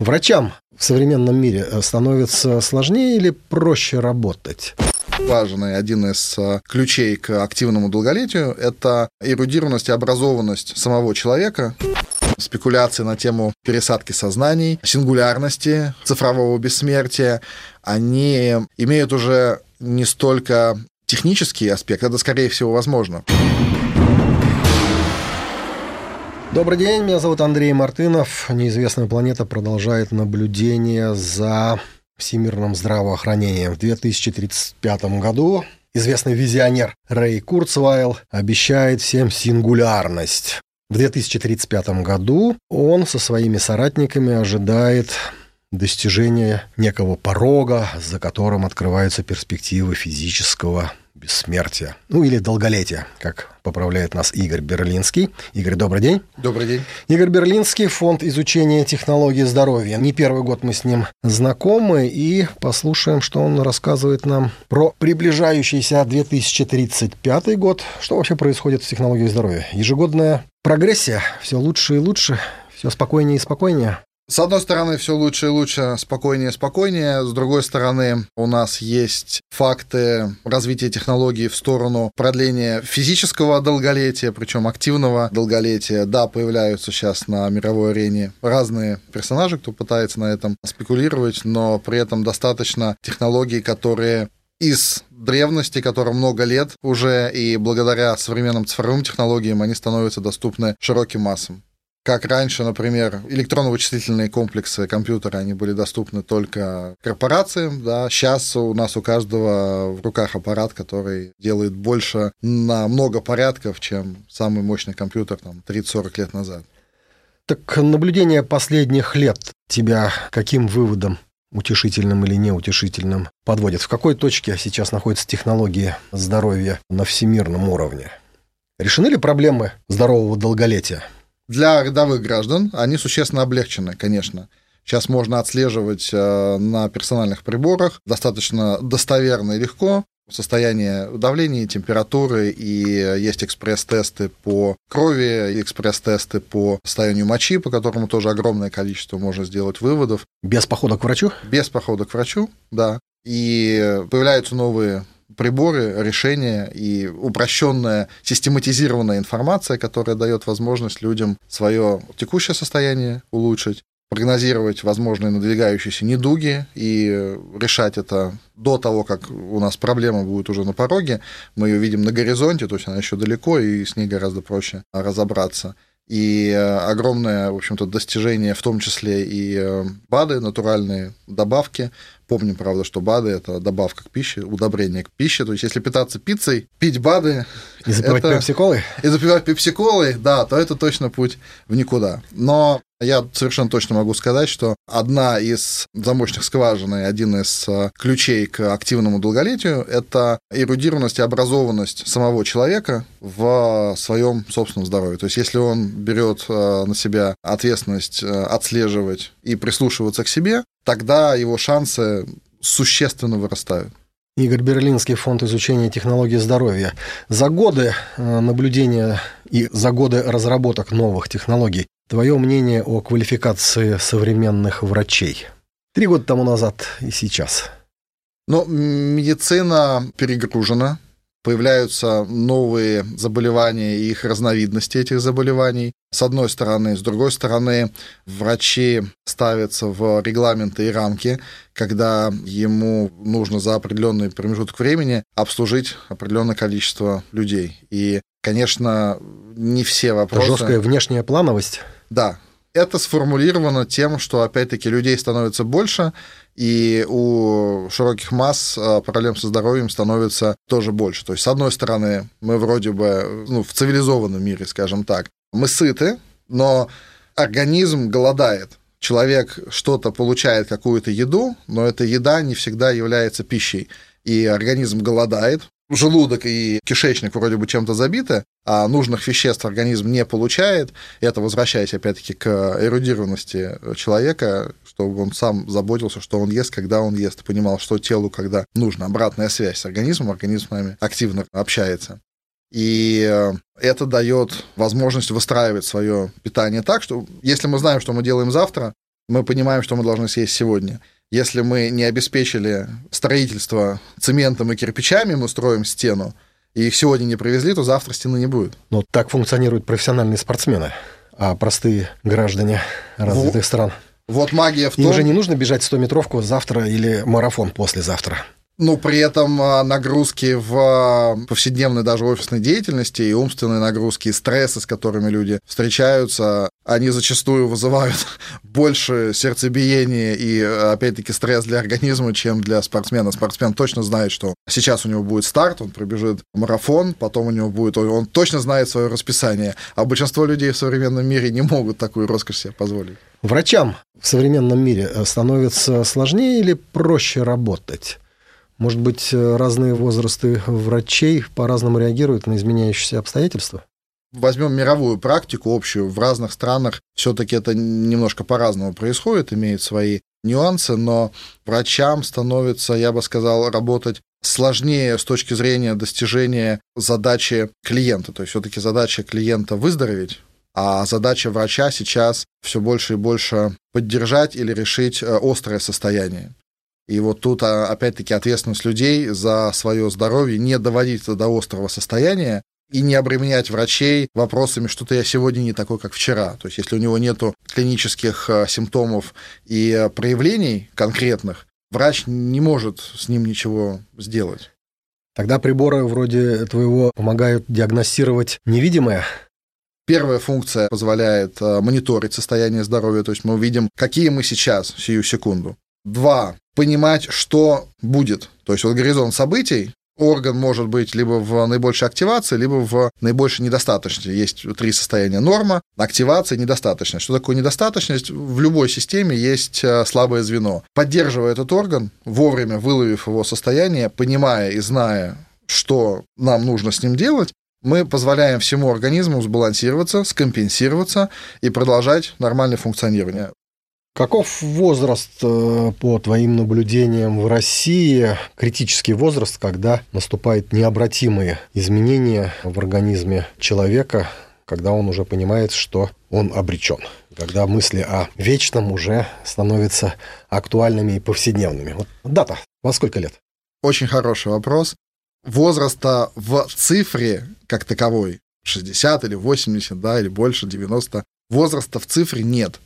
Врачам в современном мире э, становится сложнее или проще работать? важный, один из э, ключей к активному долголетию – это эрудированность и образованность самого человека, спекуляции на тему пересадки сознаний, сингулярности, цифрового бессмертия, они имеют уже не столько технический аспект, это, скорее всего, возможно. Добрый день, меня зовут Андрей Мартынов. Неизвестная планета продолжает наблюдение за всемирным здравоохранением. В 2035 году известный визионер Рэй Курцвайл обещает всем сингулярность. В 2035 году он со своими соратниками ожидает достижения некого порога, за которым открываются перспективы физического бессмертия. Ну или долголетия, как поправляет нас Игорь Берлинский. Игорь, добрый день. Добрый день. Игорь Берлинский, фонд изучения технологий здоровья. Не первый год мы с ним знакомы и послушаем, что он рассказывает нам про приближающийся 2035 год. Что вообще происходит с технологией здоровья? Ежегодная прогрессия, все лучше и лучше, все спокойнее и спокойнее. С одной стороны, все лучше и лучше, спокойнее и спокойнее. С другой стороны, у нас есть факты развития технологий в сторону продления физического долголетия, причем активного долголетия. Да, появляются сейчас на мировой арене разные персонажи, кто пытается на этом спекулировать, но при этом достаточно технологий, которые из древности, которым много лет уже, и благодаря современным цифровым технологиям они становятся доступны широким массам. Как раньше, например, электронно-вычислительные комплексы компьютера, они были доступны только корпорациям, да, сейчас у нас у каждого в руках аппарат, который делает больше на много порядков, чем самый мощный компьютер там 30-40 лет назад. Так наблюдение последних лет тебя каким выводом утешительным или неутешительным подводит? В какой точке сейчас находятся технологии здоровья на всемирном уровне? Решены ли проблемы здорового долголетия? Для рядовых граждан они существенно облегчены, конечно. Сейчас можно отслеживать э, на персональных приборах достаточно достоверно и легко состояние давления, температуры, и есть экспресс-тесты по крови, экспресс-тесты по состоянию мочи, по которому тоже огромное количество можно сделать выводов. Без похода к врачу? Без похода к врачу, да. И появляются новые приборы, решения и упрощенная, систематизированная информация, которая дает возможность людям свое текущее состояние улучшить, прогнозировать возможные надвигающиеся недуги и решать это до того, как у нас проблема будет уже на пороге. Мы ее видим на горизонте, то есть она еще далеко, и с ней гораздо проще разобраться. И э, огромное, в общем-то, достижение, в том числе и э, БАДы, натуральные добавки, Помним, правда, что БАДы – это добавка к пище, удобрение к пище. То есть, если питаться пиццей, пить БАДы… И запивать это... пепсиколой? И запивать пепсиколой, да, то это точно путь в никуда. Но я совершенно точно могу сказать, что одна из замочных скважин и один из э, ключей к активному долголетию – это эрудированность и образованность самого человека в своем собственном здоровье. То есть, если он берет э, на себя ответственность э, отслеживать и прислушиваться к себе, тогда его шансы существенно вырастают. Игорь Берлинский, фонд изучения технологий здоровья. За годы наблюдения и за годы разработок новых технологий, твое мнение о квалификации современных врачей? Три года тому назад и сейчас. Но медицина перегружена, появляются новые заболевания и их разновидности этих заболеваний. С одной стороны. С другой стороны, врачи ставятся в регламенты и рамки, когда ему нужно за определенный промежуток времени обслужить определенное количество людей. И, конечно, не все вопросы... Жесткая внешняя плановость? Да, это сформулировано тем, что, опять-таки, людей становится больше, и у широких масс а, проблем со здоровьем становится тоже больше. То есть, с одной стороны, мы вроде бы ну, в цивилизованном мире, скажем так, мы сыты, но организм голодает. Человек что-то получает, какую-то еду, но эта еда не всегда является пищей. И организм голодает, желудок и кишечник вроде бы чем-то забиты, а нужных веществ организм не получает. Это возвращаясь опять-таки к эрудированности человека, чтобы он сам заботился, что он ест, когда он ест, понимал, что телу когда нужно. Обратная связь с организмом, организм с нами активно общается. И э, это дает возможность выстраивать свое питание так, что если мы знаем, что мы делаем завтра, мы понимаем, что мы должны съесть сегодня. Если мы не обеспечили строительство цементом и кирпичами, мы строим стену, и их сегодня не привезли, то завтра стены не будет. Но так функционируют профессиональные спортсмены, а простые граждане развитых вот, стран. Вот магия в том... Им же не нужно бежать 100-метровку завтра или марафон послезавтра но при этом а, нагрузки в а, повседневной даже офисной деятельности и умственные нагрузки, и стрессы, с которыми люди встречаются, они зачастую вызывают больше сердцебиения и, опять-таки, стресс для организма, чем для спортсмена. Спортсмен точно знает, что сейчас у него будет старт, он пробежит марафон, потом у него будет... Он точно знает свое расписание, а большинство людей в современном мире не могут такую роскошь себе позволить. Врачам в современном мире э, становится сложнее или проще работать? Может быть, э, разные возрасты врачей по-разному реагируют на изменяющиеся обстоятельства? Возьмем мировую практику общую. В разных странах все-таки это немножко по-разному происходит, имеет свои нюансы, но врачам становится, я бы сказал, работать сложнее с точки зрения достижения задачи клиента. То есть все-таки задача клиента выздороветь, а задача врача сейчас все больше и больше поддержать или решить э, острое состояние. И вот тут, а, опять-таки, ответственность людей за свое здоровье не доводить это до острого состояния и не обременять врачей вопросами, что-то я сегодня не такой, как вчера. То есть, если у него нет клинических а, симптомов и а, проявлений конкретных, врач не может с ним ничего сделать. Тогда приборы вроде твоего помогают диагностировать невидимое? Первая функция позволяет мониторить состояние здоровья, то есть мы увидим, какие мы сейчас, сию секунду. Два, понимать, что будет. То есть вот горизонт событий, орган может быть либо в наибольшей активации, либо в наибольшей недостаточности. Есть три состояния норма, активация недостаточность. Что такое недостаточность? В любой системе есть э, слабое звено. Поддерживая этот орган, вовремя выловив его состояние, понимая и зная, что нам нужно с ним делать, мы позволяем всему организму сбалансироваться, скомпенсироваться и продолжать нормальное функционирование. Каков возраст, э, по твоим наблюдениям, в России, критический возраст, когда наступают необратимые изменения в организме человека, когда он уже понимает, что он обречен, когда мысли о вечном уже становятся актуальными и повседневными. Вот дата, во сколько лет? Очень хороший вопрос. Возраста в цифре как таковой, 60 или 80, да, или больше, 90, возраста в цифре нет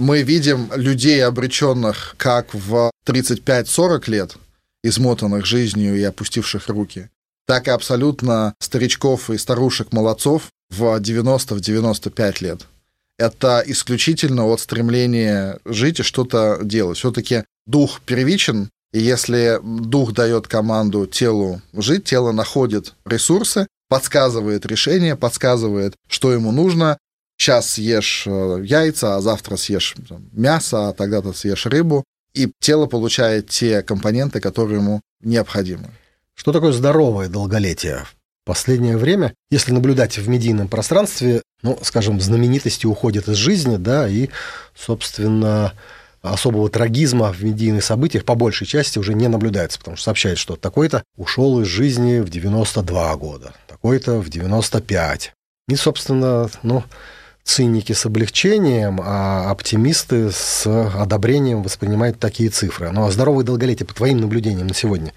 мы видим людей, обреченных как в 35-40 лет, измотанных жизнью и опустивших руки, так и абсолютно старичков и старушек-молодцов в 90-95 лет. Это исключительно от стремления жить и что-то делать. Все-таки дух первичен, и если дух дает команду телу жить, тело находит ресурсы, подсказывает решение, подсказывает, что ему нужно, сейчас съешь э, яйца, а завтра съешь мясо, а тогда-то съешь рыбу, и тело получает те компоненты, которые ему необходимы. Что такое здоровое долголетие? В последнее время, если наблюдать в медийном пространстве, ну, скажем, знаменитости уходят из жизни, да, и, собственно, особого трагизма в медийных событиях по большей части уже не наблюдается, потому что сообщают, что такой-то ушел из жизни в 92 года, такой-то в 95. И, собственно, ну, циники с облегчением, а оптимисты с одобрением воспринимают такие цифры. Ну а здоровое долголетие, по твоим наблюдениям на сегодня,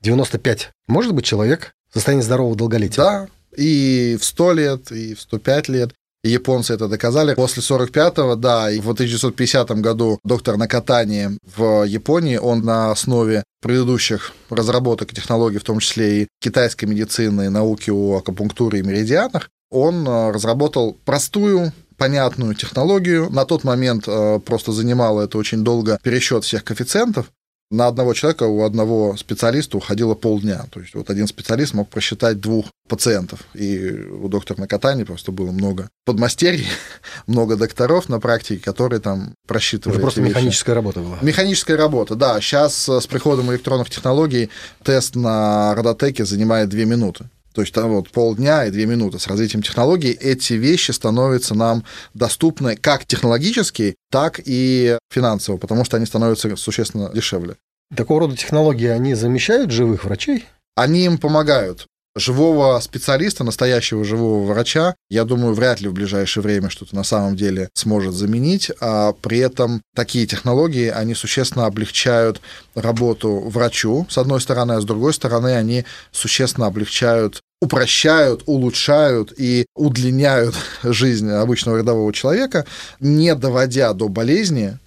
95 может быть человек в состоянии здорового долголетия? Да, и в 100 лет, и в 105 лет. И японцы это доказали. После 45-го, да, и в 1950 году доктор Накатани в Японии, он на основе предыдущих разработок и технологий, в том числе и китайской медицины, науки о акупунктуре и меридианах, он э, разработал простую понятную технологию. На тот момент э, просто занимало это очень долго пересчет всех коэффициентов. На одного человека у одного специалиста уходило полдня. То есть вот один специалист мог просчитать двух пациентов. И у доктора Накатани просто было много подмастерий, много докторов на практике, которые там просчитывали. Это просто вещи. механическая работа была. Механическая работа, да. Сейчас э, с приходом электронных технологий тест на родотеке занимает две минуты. То есть там вот полдня и две минуты с развитием технологий эти вещи становятся нам доступны как технологически, так и финансово, потому что они становятся существенно дешевле. Такого рода технологии, они замещают живых врачей? Они им помогают. Живого специалиста, настоящего живого врача, я думаю, вряд ли в ближайшее время что-то на самом деле сможет заменить, а при этом такие технологии, они существенно облегчают работу врачу, с одной стороны, а с другой стороны, они существенно облегчают упрощают, улучшают и удлиняют жизнь обычного рядового человека, не доводя до болезни,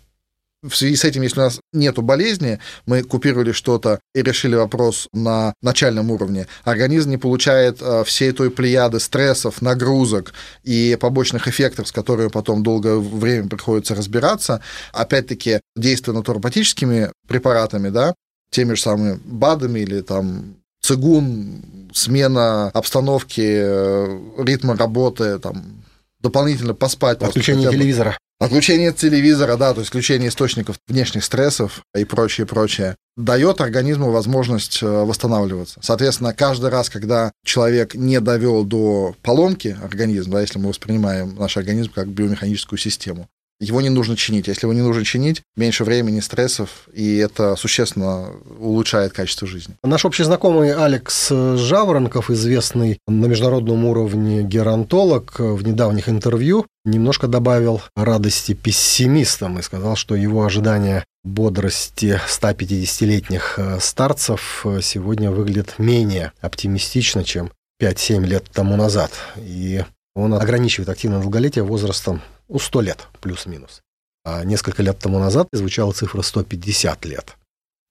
в связи с этим, если у нас нет болезни, мы купировали что-то и решили вопрос на начальном уровне, организм не получает э, всей той плеяды стрессов, нагрузок и побочных эффектов, с которыми потом долгое время приходится разбираться, опять-таки, действуя натуропатическими препаратами, да, теми же самыми БАДами или там цигун, смена обстановки, э, ритма работы, там, дополнительно поспать. Отключение телевизора. Отключение телевизора, да, то есть включение источников внешних стрессов и прочее, прочее, дает организму возможность э, восстанавливаться. Соответственно, каждый раз, когда человек не довел до поломки организма, да, если мы воспринимаем наш организм как биомеханическую систему, его не нужно чинить. Если его не нужно чинить, меньше времени, стрессов, и это существенно улучшает качество жизни. Наш общий знакомый Алекс Жаворонков, известный на международном уровне геронтолог, в недавних интервью немножко добавил радости пессимистам и сказал, что его ожидания бодрости 150-летних э, старцев э, сегодня выглядят менее оптимистично, чем 5-7 лет тому назад. И он ограничивает активное долголетие возрастом ну, 100 лет плюс-минус. А несколько лет тому назад звучала цифра 150 лет.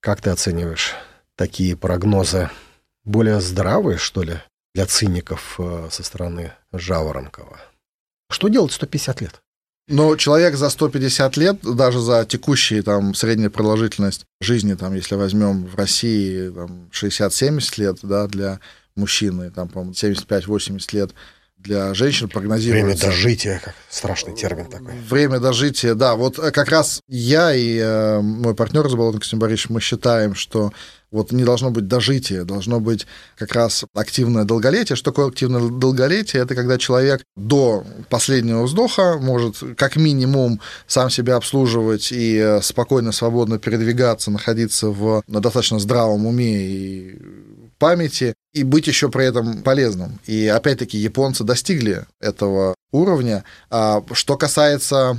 Как ты оцениваешь такие прогнозы? Более здравые, что ли, для циников э, со стороны Жаворонкова? Что делать 150 лет? Но человек за 150 лет, даже за текущие там средняя продолжительность жизни, там, если возьмем в России там, 60-70 лет, да, для мужчины, там, по-моему, 75-80 лет для женщин прогнозируется... Время дожития, как страшный термин такой. Время дожития, да. Вот э, как раз я и э, мой партнер Заболотный Костян Борисович, мы считаем, что вот не должно быть дожития, должно быть как раз активное долголетие. Что такое активное долголетие? Это когда человек до последнего вздоха может как минимум сам себя обслуживать и э, спокойно, свободно передвигаться, находиться в на достаточно здравом уме и памяти и быть еще при этом полезным. И опять-таки японцы достигли этого уровня. А что касается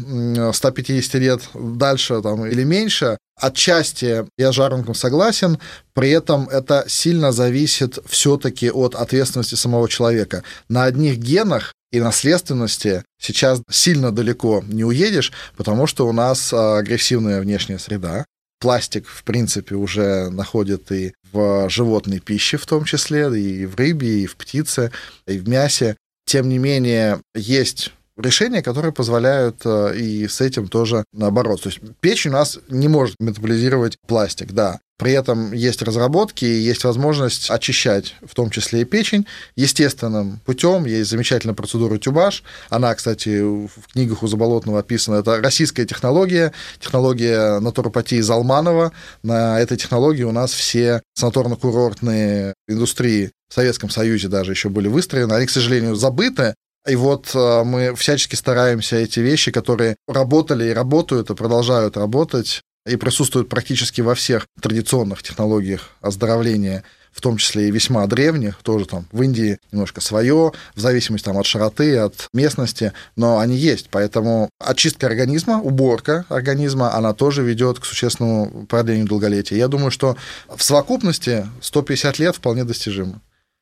150 лет дальше там, или меньше, отчасти я с Жаренком согласен, при этом это сильно зависит все-таки от ответственности самого человека. На одних генах и наследственности сейчас сильно далеко не уедешь, потому что у нас агрессивная внешняя среда, пластик, в принципе, уже находят и в животной пище в том числе, и в рыбе, и в птице, и в мясе. Тем не менее, есть решения, которые позволяют э, и с этим тоже наоборот. То есть печень у нас не может метаболизировать пластик, да. При этом есть разработки, есть возможность очищать, в том числе и печень, естественным путем. Есть замечательная процедура тюбаш. Она, кстати, в книгах у Заболотного описана. Это российская технология, технология натуропатии Залманова. На этой технологии у нас все санаторно-курортные индустрии в Советском Союзе даже еще были выстроены. Они, к сожалению, забыты, и вот э, мы всячески стараемся эти вещи, которые работали и работают, и продолжают работать, и присутствуют практически во всех традиционных технологиях оздоровления, в том числе и весьма древних, тоже там в Индии немножко свое, в зависимости там, от широты, от местности, но они есть. Поэтому очистка организма, уборка организма, она тоже ведет к существенному продлению долголетия. Я думаю, что в совокупности 150 лет вполне достижимо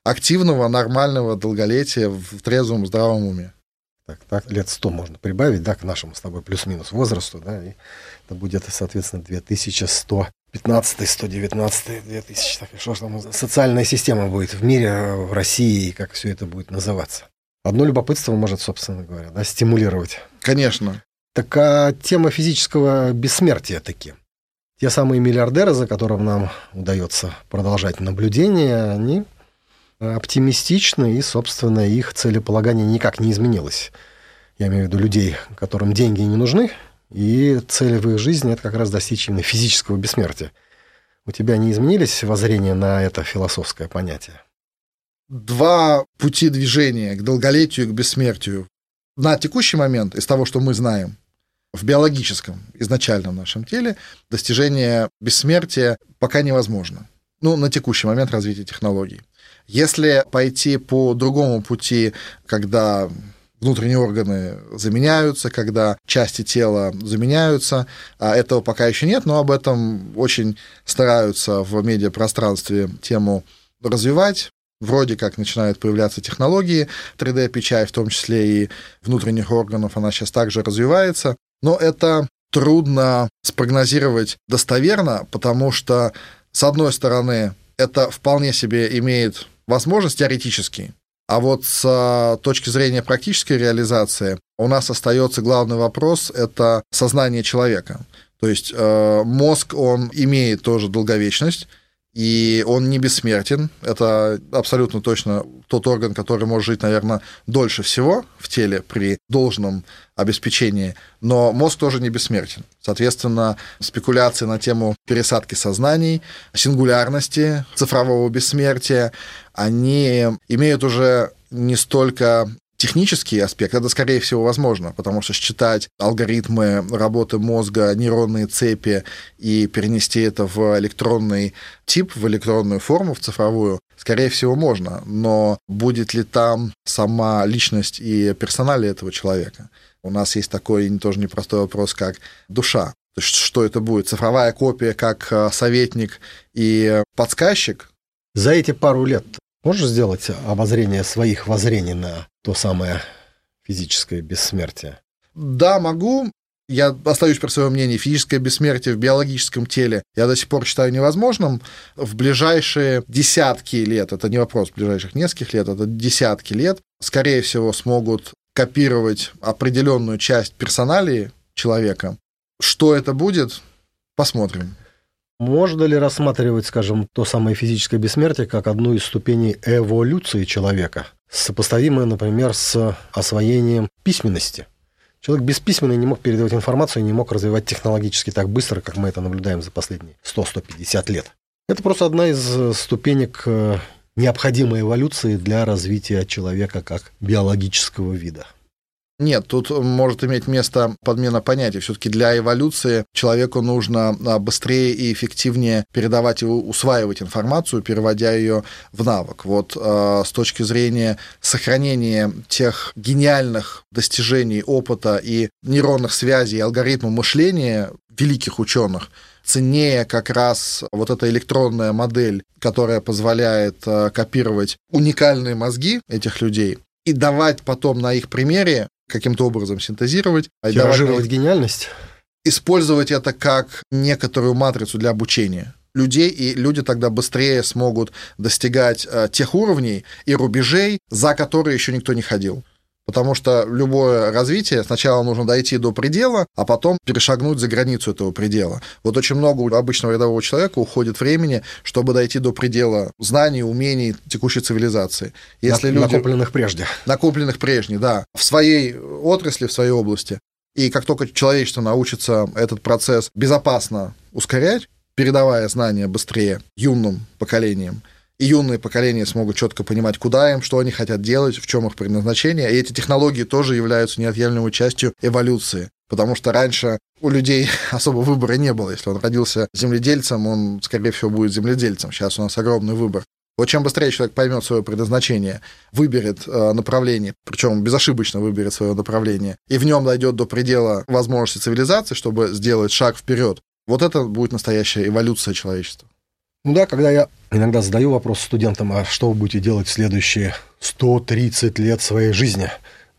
активного, нормального долголетия в трезвом, здравом уме. Так, так, лет 100 можно прибавить, да, к нашему с тобой плюс-минус возрасту, да, и это будет, соответственно, 2115, 119, 2000, так, что там социальная система будет в мире, в России, и как все это будет называться. Одно любопытство может, собственно говоря, да, стимулировать. Конечно. Так а тема физического бессмертия таки. Те самые миллиардеры, за которым нам удается продолжать наблюдение, они оптимистичны, и, собственно, их целеполагание никак не изменилось. Я имею в виду людей, которым деньги не нужны, и цель в их жизни – это как раз достичь именно физического бессмертия. У тебя не изменились воззрения на это философское понятие? Два пути движения к долголетию и к бессмертию. На текущий момент, из того, что мы знаем, в биологическом, изначальном нашем теле, достижение бессмертия пока невозможно. Ну, на текущий момент развития технологий. Если пойти по другому пути, когда внутренние органы заменяются, когда части тела заменяются. А этого пока еще нет, но об этом очень стараются в медиапространстве тему развивать. Вроде как начинают появляться технологии 3D-печать, в том числе и внутренних органов, она сейчас также развивается. Но это трудно спрогнозировать достоверно, потому что, с одной стороны, это вполне себе имеет возможность теоретически, а вот с а, точки зрения практической реализации у нас остается главный вопрос – это сознание человека. То есть э, мозг, он имеет тоже долговечность, и он не бессмертен. Это абсолютно точно тот орган, который может жить, наверное, дольше всего в теле при должном обеспечении. Но мозг тоже не бессмертен. Соответственно, спекуляции на тему пересадки сознаний, сингулярности, цифрового бессмертия, они имеют уже не столько технический аспект, это, скорее всего, возможно, потому что считать алгоритмы работы мозга, нейронные цепи и перенести это в электронный тип, в электронную форму, в цифровую, скорее всего, можно. Но будет ли там сама личность и персоналия этого человека? У нас есть такой тоже непростой вопрос, как душа. То есть, что это будет? Цифровая копия как э, советник и подсказчик? За эти пару лет Можешь сделать обозрение своих воззрений на то самое физическое бессмертие? Да, могу. Я остаюсь при своем мнении. Физическое бессмертие в биологическом теле я до сих пор считаю невозможным. В ближайшие десятки лет, это не вопрос ближайших нескольких лет, это десятки лет, скорее всего, смогут копировать определенную часть персоналии человека. Что это будет, посмотрим. Можно ли рассматривать, скажем, то самое физическое бессмертие как одну из ступеней эволюции человека, сопоставимое, например, с освоением письменности? Человек бесписьменный не мог передавать информацию, не мог развивать технологически так быстро, как мы это наблюдаем за последние 100-150 лет. Это просто одна из ступенек э, необходимой эволюции для развития человека как биологического вида. Нет, тут может иметь место подмена понятий. Все-таки для эволюции человеку нужно а, быстрее и эффективнее передавать и усваивать информацию, переводя ее в навык. Вот э, с точки зрения сохранения тех гениальных достижений, опыта и нейронных связей, алгоритмов мышления великих ученых, ценнее как раз вот эта электронная модель, которая позволяет э, копировать уникальные мозги этих людей и давать потом на их примере каким-то образом синтезировать. Тиражировать гениальность? Использовать это как некоторую матрицу для обучения людей, и люди тогда быстрее смогут достигать э, тех уровней и рубежей, за которые еще никто не ходил. Потому что любое развитие сначала нужно дойти до предела, а потом перешагнуть за границу этого предела. Вот очень много у обычного рядового человека уходит времени, чтобы дойти до предела знаний, умений текущей цивилизации. Если люди... Накопленных прежде. Накопленных прежде, да. В своей отрасли, в своей области. И как только человечество научится этот процесс безопасно ускорять, передавая знания быстрее юным поколениям, и юные поколения смогут четко понимать, куда им, что они хотят делать, в чем их предназначение. И эти технологии тоже являются неотъемлемой частью эволюции. Потому что раньше у людей особо выбора не было. Если он родился земледельцем, он, скорее всего, будет земледельцем. Сейчас у нас огромный выбор. Вот чем быстрее человек поймет свое предназначение, выберет э, направление, причем безошибочно выберет свое направление, и в нем дойдет до предела возможности цивилизации, чтобы сделать шаг вперед, вот это будет настоящая эволюция человечества. Ну да, когда я иногда задаю вопрос студентам, а что вы будете делать в следующие 130 лет своей жизни,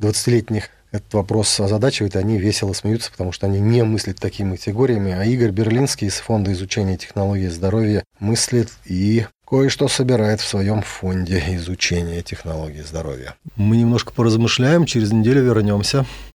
20-летних, этот вопрос озадачивает, и они весело смеются, потому что они не мыслят такими категориями. А Игорь Берлинский из Фонда изучения технологий здоровья мыслит и кое-что собирает в своем фонде изучения технологий здоровья. Мы немножко поразмышляем, через неделю вернемся.